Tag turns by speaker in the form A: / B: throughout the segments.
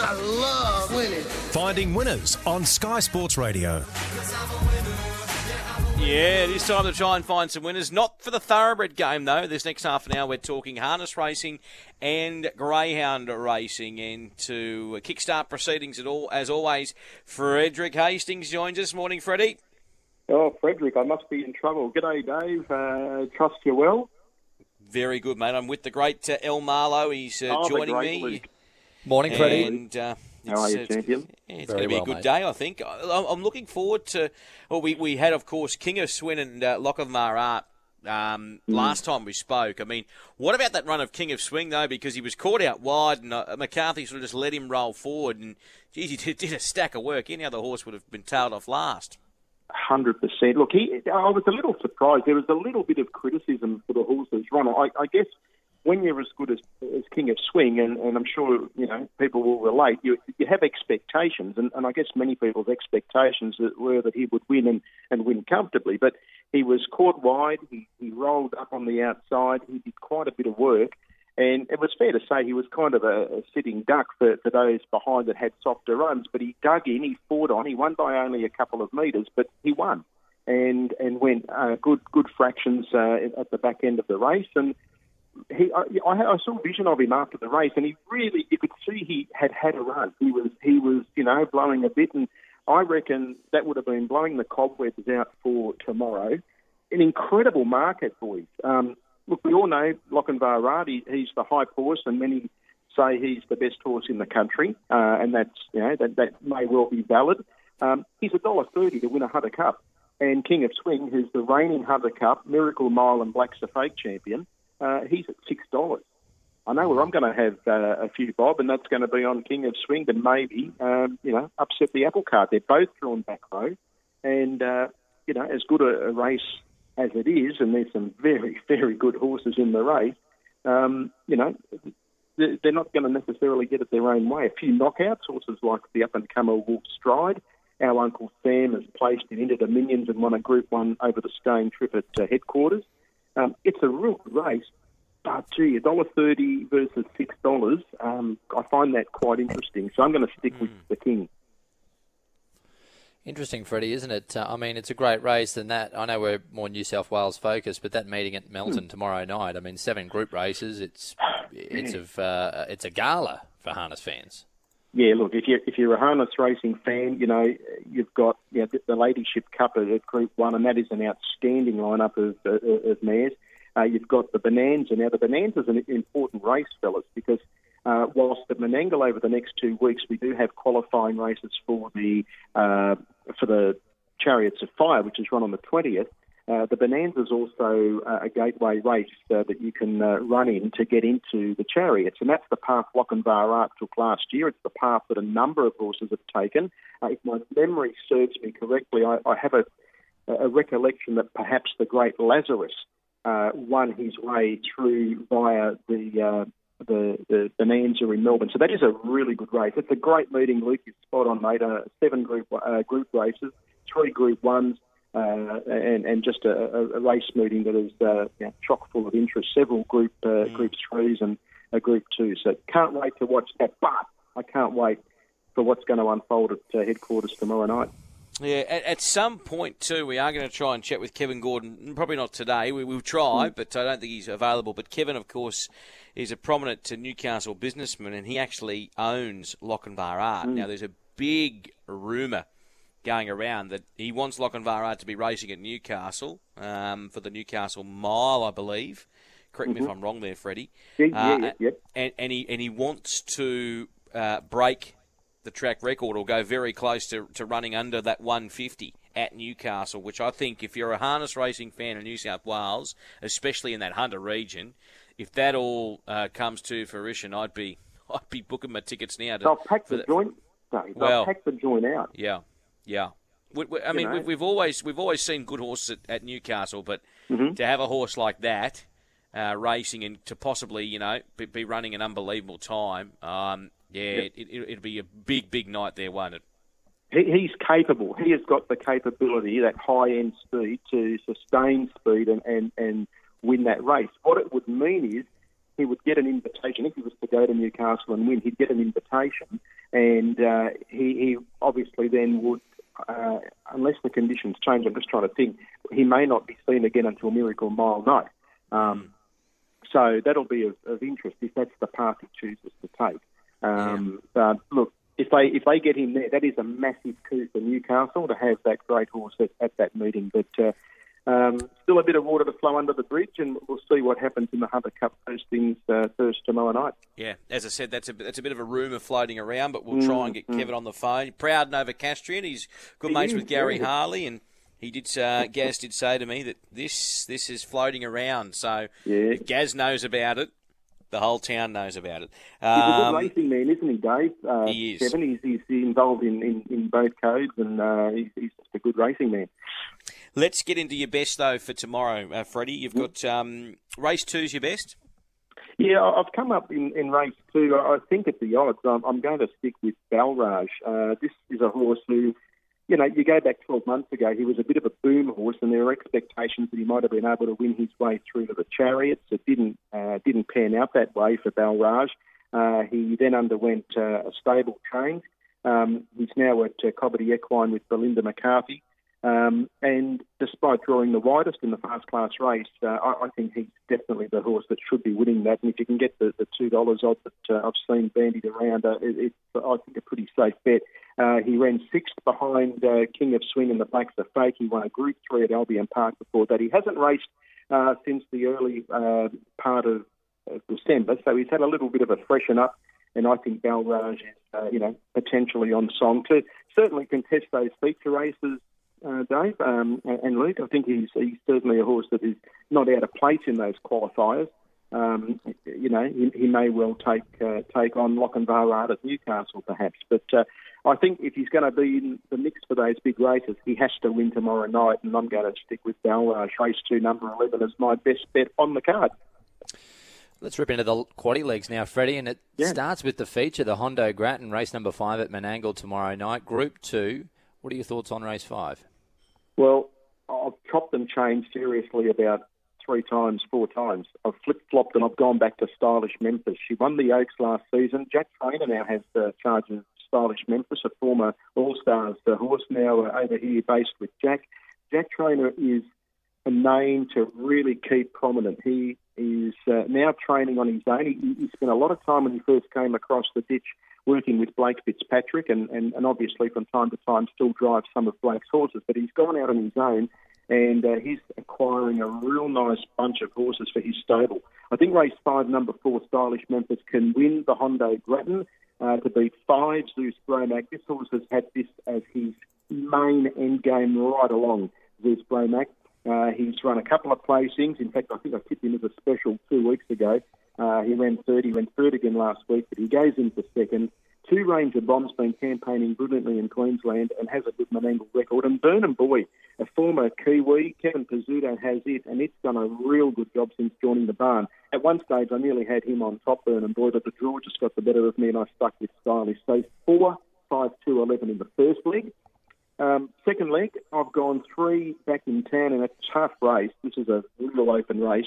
A: I love winning.
B: Finding winners on Sky Sports Radio.
C: Yeah, it is time to try and find some winners. Not for the thoroughbred game, though. This next half an hour, we're talking harness racing and greyhound racing. And to kickstart proceedings at all, as always, Frederick Hastings joins us. Morning, Freddie.
D: Oh, Frederick, I must be in trouble. G'day, Dave. Uh, trust you well.
C: Very good, mate. I'm with the great uh, El Marlow. He's uh,
D: Oh,
C: joining
D: great
C: me.
D: Luke.
E: Morning, Freddie.
C: And, uh,
D: How are you,
C: it's-
D: champion?
C: Yeah, it's
E: Very
C: going to be
E: well,
C: a good
E: mate.
C: day, I think. I- I'm looking forward to. Well, we, we had, of course, King of Swing and uh, Lochinvar Art um,
D: Mm.
C: last time we spoke. I mean, what about that run of King of Swing, though? Because he was caught out wide and uh, McCarthy sort of just let him roll forward. And, geez, he did, did a stack of work. Any other horse would have been tailed off last.
D: Hundred percent. Look, he. I was a little surprised. There was a little bit of criticism for the horse's run. I, I guess when you're as good as, as King of Swing, and, and I'm sure you know people will relate. You you have expectations, and, and I guess many people's expectations were that he would win and, and win comfortably. But he was caught wide. He he rolled up on the outside. He did quite a bit of work. And it was fair to say he was kind of a, a sitting duck for, for those behind that had softer runs. But he dug in, he fought on. He won by only a couple of metres, but he won and and went uh, good good fractions uh, at the back end of the race. And he, I, I saw a vision of him after the race, and he really, you could see he had had a run. He was he was you know blowing a bit, and I reckon that would have been blowing the cobwebs out for tomorrow. An incredible market, boys. Um, look, we all know Lochinvar Art, he, he's the hype horse, and many say he's the best horse in the country, uh, and that's you know that, that may well be valid. Um, he's a dollar thirty to win a Hunter Cup, and King of Swing, who's the reigning Hunter Cup, Miracle Mile, and Blacks A Fake champion, uh, he's at six dollars. I know where I'm going to have uh, a few bob, and that's going to be on King of Swing, to maybe um, you know upset the apple cart. They're both drawn back row, and uh, you know as good a, a race as it is, and there's some very very good horses in the race. Um, you know they- they're not going to necessarily get it their own way. A few knockouts, horses like the up and comer Wolf Stride. Our Uncle Sam has placed in Inter Dominions and won a Group One over the stone trip at uh, headquarters. Um, it's a real good race, but gee, a dollar thirty versus six dollars. Um, I find that quite interesting. So I'm going to stick with the King.
E: Interesting, Freddie, isn't it? Uh, I mean, it's a great race, and that I know we're more New South Wales focused, but that meeting at Melton
D: Hmm.
E: tomorrow night. I mean, seven group races. It's it's of uh, it's a gala for harness fans.
D: Yeah, look, if you're if you're a harness racing fan, you know you've got you know, the, Ladyship Cup at, Group One, and that is an outstanding lineup of uh, of mares. Uh, you've got the Bonanza. Now, the Bonanza is an important race, fellas, because uh, whilst at Menangle over the next two weeks, we do have qualifying races for the uh, for the Chariots of Fire, which is run on the twentieth. Uh, the Bonanza is also uh, a gateway race uh, that you can uh, run in to get into the chariots, and that's the path Lochinvar Art took last year. It's the path that a number of horses have taken. Uh, if my memory serves me correctly, I, I have a, a recollection that perhaps the great Lazarus uh, won his way through via the, the the Bonanza in Melbourne. So that is a really good race. It's a great meeting, Luke. You're spot on, mate. Seven group group races, three group ones. Uh, and, and just a, a, race meeting that is uh, you know, chock full of interest. Several group uh, group threes and a group two. So can't wait to watch that. But I can't wait for what's going to unfold at uh, headquarters tomorrow night.
C: Yeah, at, at some point too, we are going to try and chat with Kevin Gordon. Probably not today. We will try, but I don't think he's available. But Kevin, of course, is a prominent Newcastle businessman, and he actually owns Lochinvar Art. Now, there's a big rumour going around that he wants Lochinvar to be racing at Newcastle um, for the Newcastle Mile, I believe. Correct me if I'm wrong there, Freddie.
D: Yeah, yeah,
C: Uh,
D: yeah, yep.
C: and, and he and he wants to uh, break the track record or go very close to, to running under that 150 at Newcastle, which I think if you're a harness racing fan in New South Wales, especially in that Hunter region, if that all uh, comes to fruition, I'd be I'd be booking my tickets now. To,
D: They'll pack the joint. Dave. They'll
C: Well-
D: pack the joint out.
C: Yeah, yeah. We, we, I mean,
D: know.
C: we've, always we've always seen good horses at, at Newcastle, but
D: Mm-hmm.
C: to have a horse like that uh, racing and to possibly you know be, be running an unbelievable time, um, yeah, it, it, it'd be a big big night there, won't it?
D: He, he's capable. He has got the capability, that high end speed, to sustain speed and, and, and win that race. What it would mean is he would get an invitation. If he was to go to Newcastle and win, he'd get an invitation and uh, he, he obviously then would, uh, unless the conditions change, I'm just trying to think, he may not be seen again until Miracle Mile night. Um, so that'll be of, of, interest if that's the path he chooses to take. Um, yeah. But look, if they if they get him there, that is a massive coup for Newcastle to have that great horse at, at that meeting. But uh, um, still a bit of water to flow under the bridge, and we'll see what happens in the Hunter Cup postings uh, first tomorrow night.
C: Yeah, as I said, that's a that's a bit of a rumour floating around, but we'll try and get mm, Kevin on the phone. Proud Novocastrian, he's good he mates is, with Gary yeah. Harley, and he did. Uh, Gaz did say to me that this this is floating around, so yeah. Gaz knows about it. The whole town knows about it.
D: Um, he's a good um, racing man, isn't he, Dave? Uh, he is. Kevin, he's, he's involved in, in, in both codes, and uh, he's, he's just a good racing man.
C: Let's get into your best though for tomorrow, uh, Freddie. You've got um, race two's your best.
D: Yeah, I've come up in, in race two. I think at the odds, I'm, I'm going to stick with Balraj. Uh, this is a horse who, you know, you go back 12 months ago, he was a bit of a boom horse, and there were expectations that he might have been able to win his way through to the chariots. It didn't uh, didn't pan out that way for Balraj. Uh, he then underwent uh, a stable change. Um, he's now at uh, Cobbitty Equine with Belinda McCarthy. Um, and despite drawing the widest in the fast class race, uh, I, I, think he's definitely the horse that should be winning that. And if you can get the, the $2 odds that uh, I've seen bandied around, uh, it, it's, I think, a pretty safe bet. Uh, he ran sixth behind uh, King of Swing and the Blacks A Fake. He won a Group 3 at Albion Park before that. He hasn't raced uh, since the early part of, of December, so he's had a little bit of a freshen up and I think Balraj is, uh, you know, potentially on song to certainly contest those feature races uh, Dave um, and Luke. I think he's he's certainly a horse that is not out of place in those qualifiers. Um, you know, he, he, may well take uh, take on Lochinvar at Newcastle, perhaps. But uh, I think if he's going to be in the mix for those big races, he has to win tomorrow night. And I'm going to stick with Balraj, race two, number 11, as my best bet on the card.
E: Let's rip into the quaddy legs now, Freddie, and it yeah. starts with the feature, the Hondo Grattan, race number five at Menangle tomorrow night. Group two. What are your thoughts on race five?
D: Well, I've chopped and changed seriously about three times, four times. I've flip flopped and I've gone back to Stylish Memphis. She won the Oaks last season. Jack Trainer now has the charge of Stylish Memphis, a former All Stars horse now uh, over here based with Jack. Jack Trainer is a name to really keep prominent. He is uh, now training on his own. He, he spent a lot of time when he first came across the ditch working with Blake Fitzpatrick and, and, and obviously from time to time still drives some of Blake's horses. But he's gone out on his own and uh, he's acquiring a real nice bunch of horses for his stable. I think race five, number four, Stylish Memphis, can win the Hondo Grattan uh, to beat five, Zeus Bromac. This horse has had this as his main end game right along, Zeus Bromac. Uh, he's run a couple of placings. In fact, I think I tipped him as a special two weeks ago. Uh, he ran third. He went third again last week, but he goes into second. Two Ranger Bombs been campaigning brilliantly in Queensland and has a good Menangle record. And Burnham Boy, a former Kiwi, Kevin Pizzuto has it, and it's done a real good job since joining the barn. At one stage, I nearly had him on top, Burnham Boy, but the draw just got the better of me, and I stuck with Stylish. So four, five, two, eleven in the first leg. Um, second leg, I've gone three back in town in a tough race. This is a real open race.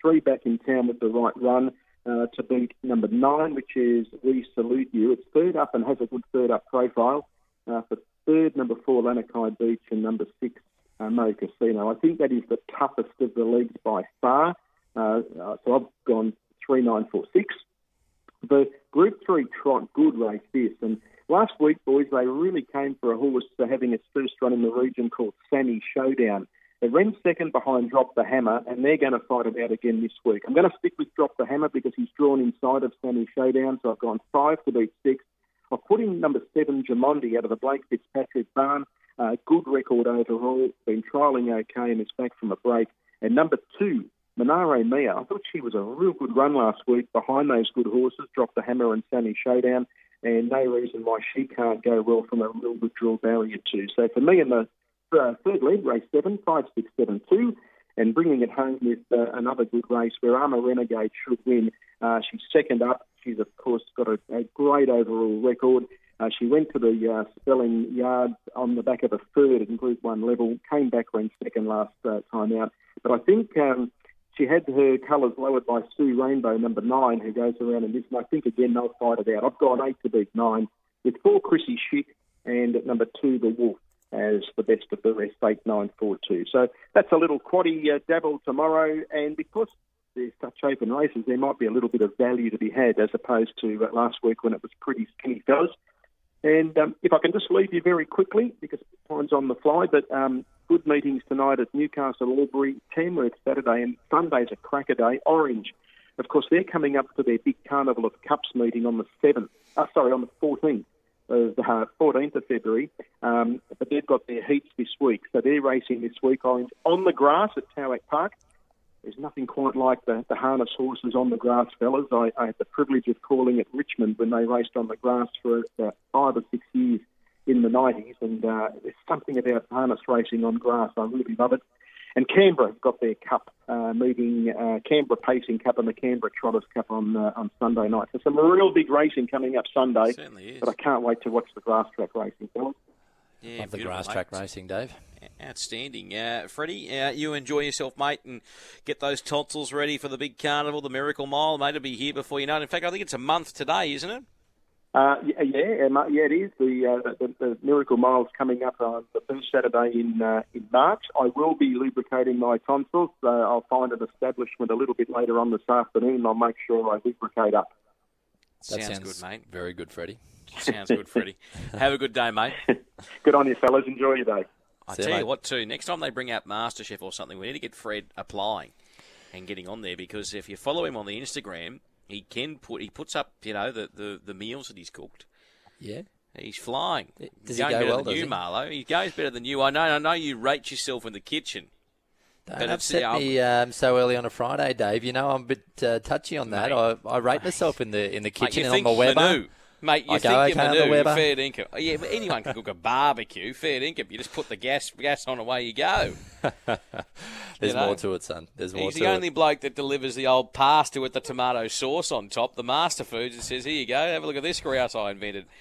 D: Three back in town with the right run uh, to beat number nine, which is We Salute You. It's third up and has a good third up profile. Uh, for third, number four, Lanakai Beach, and number six, uh, Mo Casino. I think that is the toughest of the leagues by far. Uh, uh, so I've gone three, nine, four, six. The Group Three trot, good race this, and last week, boys, they really came for a horse for having its first run in the region called Sammy Showdown. They ran second behind Drop the Hammer, and they're going to fight it out again this week. I'm going to stick with Drop the Hammer because he's drawn inside of Sammy Showdown, so I've gone five to beat six. I've put in number seven, Jamondi, out of the Blake Fitzpatrick barn. Uh, good record overall, been trialling okay and is back from a break. And number two, Monaro Mia, I thought she was a real good run last week behind those good horses, Drop the Hammer and Sammy Showdown, and no reason why she can't go well from a real draw barrier too. So for me in the uh, third lead, race seven, five, six, seven, two, and bringing it home with uh, another good race where Armour Renegade should win. Uh, she's second up. She's, of course, got a, a great overall record. Uh, she went to the uh, spelling yard on the back of a third in Group 1 level, came back, ran second last uh, time out. But I think um, she had her colours lowered by Sue Rainbow, number nine, who goes around in this. And I think, again, they'll fight it out. I've got eight to beat nine. with four Chrissy Schick and at number two the Wolf as the best of the rest, eight nine four two. So that's a little quaddy uh, dabble tomorrow, and because there's such open races, there might be a little bit of value to be had as opposed to uh, last week when it was pretty skinny fellas. And um, if I can just leave you very quickly, because time's on the fly, but um, good meetings tonight at Newcastle, Albury, Tamworth Saturday, and Sunday's a cracker day. Orange, of course, they're coming up to their big Carnival of Cups meeting on the 7th, uh, sorry, on the 14th of the uh, 14th of February, um, but they've got their heats this week. So they're racing this week Orange on the grass at Towac Park. There's nothing quite like the, the harness horses on the grass, fellas. I, I had the privilege of calling at Richmond when they raced on the grass for about five or six years in the 90s, and uh, there's something about harness racing on grass. I really love it. And Canberra got their cup uh, meeting, uh, Canberra Pacing Cup and the Canberra Trotters Cup on uh, on Sunday night. So some real big racing coming up Sunday.
C: Certainly is.
D: But I can't wait to watch the grass track racing, fellas.
C: Yeah,
E: Love the grass track racing, Dave.
C: Outstanding. Uh, Freddie, uh, you enjoy yourself, mate, and get those tonsils ready for the big carnival, the Miracle Mile. Mate, it'll be here before you know it. In fact, I think it's a month today, isn't it?
D: Uh, yeah, yeah, yeah, it is. The, uh, the, the Miracle Mile's coming up on the first Saturday in uh, in March. I will be lubricating my tonsils. Uh, I'll find an establishment a little bit later on this afternoon. I'll make sure I lubricate up.
E: That
C: Sounds good, mate.
E: Very good, Freddie.
C: Sounds good, Freddie. Have a good day, mate.
D: Good on you, fellas. Enjoy your day.
C: I
E: See
C: tell you
E: mate.
C: what, too. Next time they bring out MasterChef or something, we need to get Fred applying and getting on there because if you follow him on the Instagram, he can put he puts up you know the, the, the meals that he's cooked.
E: Yeah.
C: He's flying.
E: Does he go
C: better
E: well,
C: than you,
E: he?
C: Marlo. He goes better than you. I know. I know you rate yourself in the kitchen.
E: Don't
C: But
E: upset me um, so early on a Friday, Dave. You know I'm a bit uh, touchy on that. I, I rate myself in the in the
C: Mate,
E: kitchen
C: you
E: and the Weber.
C: menu. Mate, you
E: I
C: think
E: go,
C: your
E: okay, the Weber.
C: fair dinkum. Oh, Yeah, anyone can cook a barbecue, fair dinkum. You just put the gas gas on, away you go.
E: There's
C: You know?
E: more to it, son. There's more
C: He's the only
E: it.
C: bloke that delivers the old pasta with the tomato sauce on top, the Master Foods, and says, "Here you go, have a look at this grouse I invented."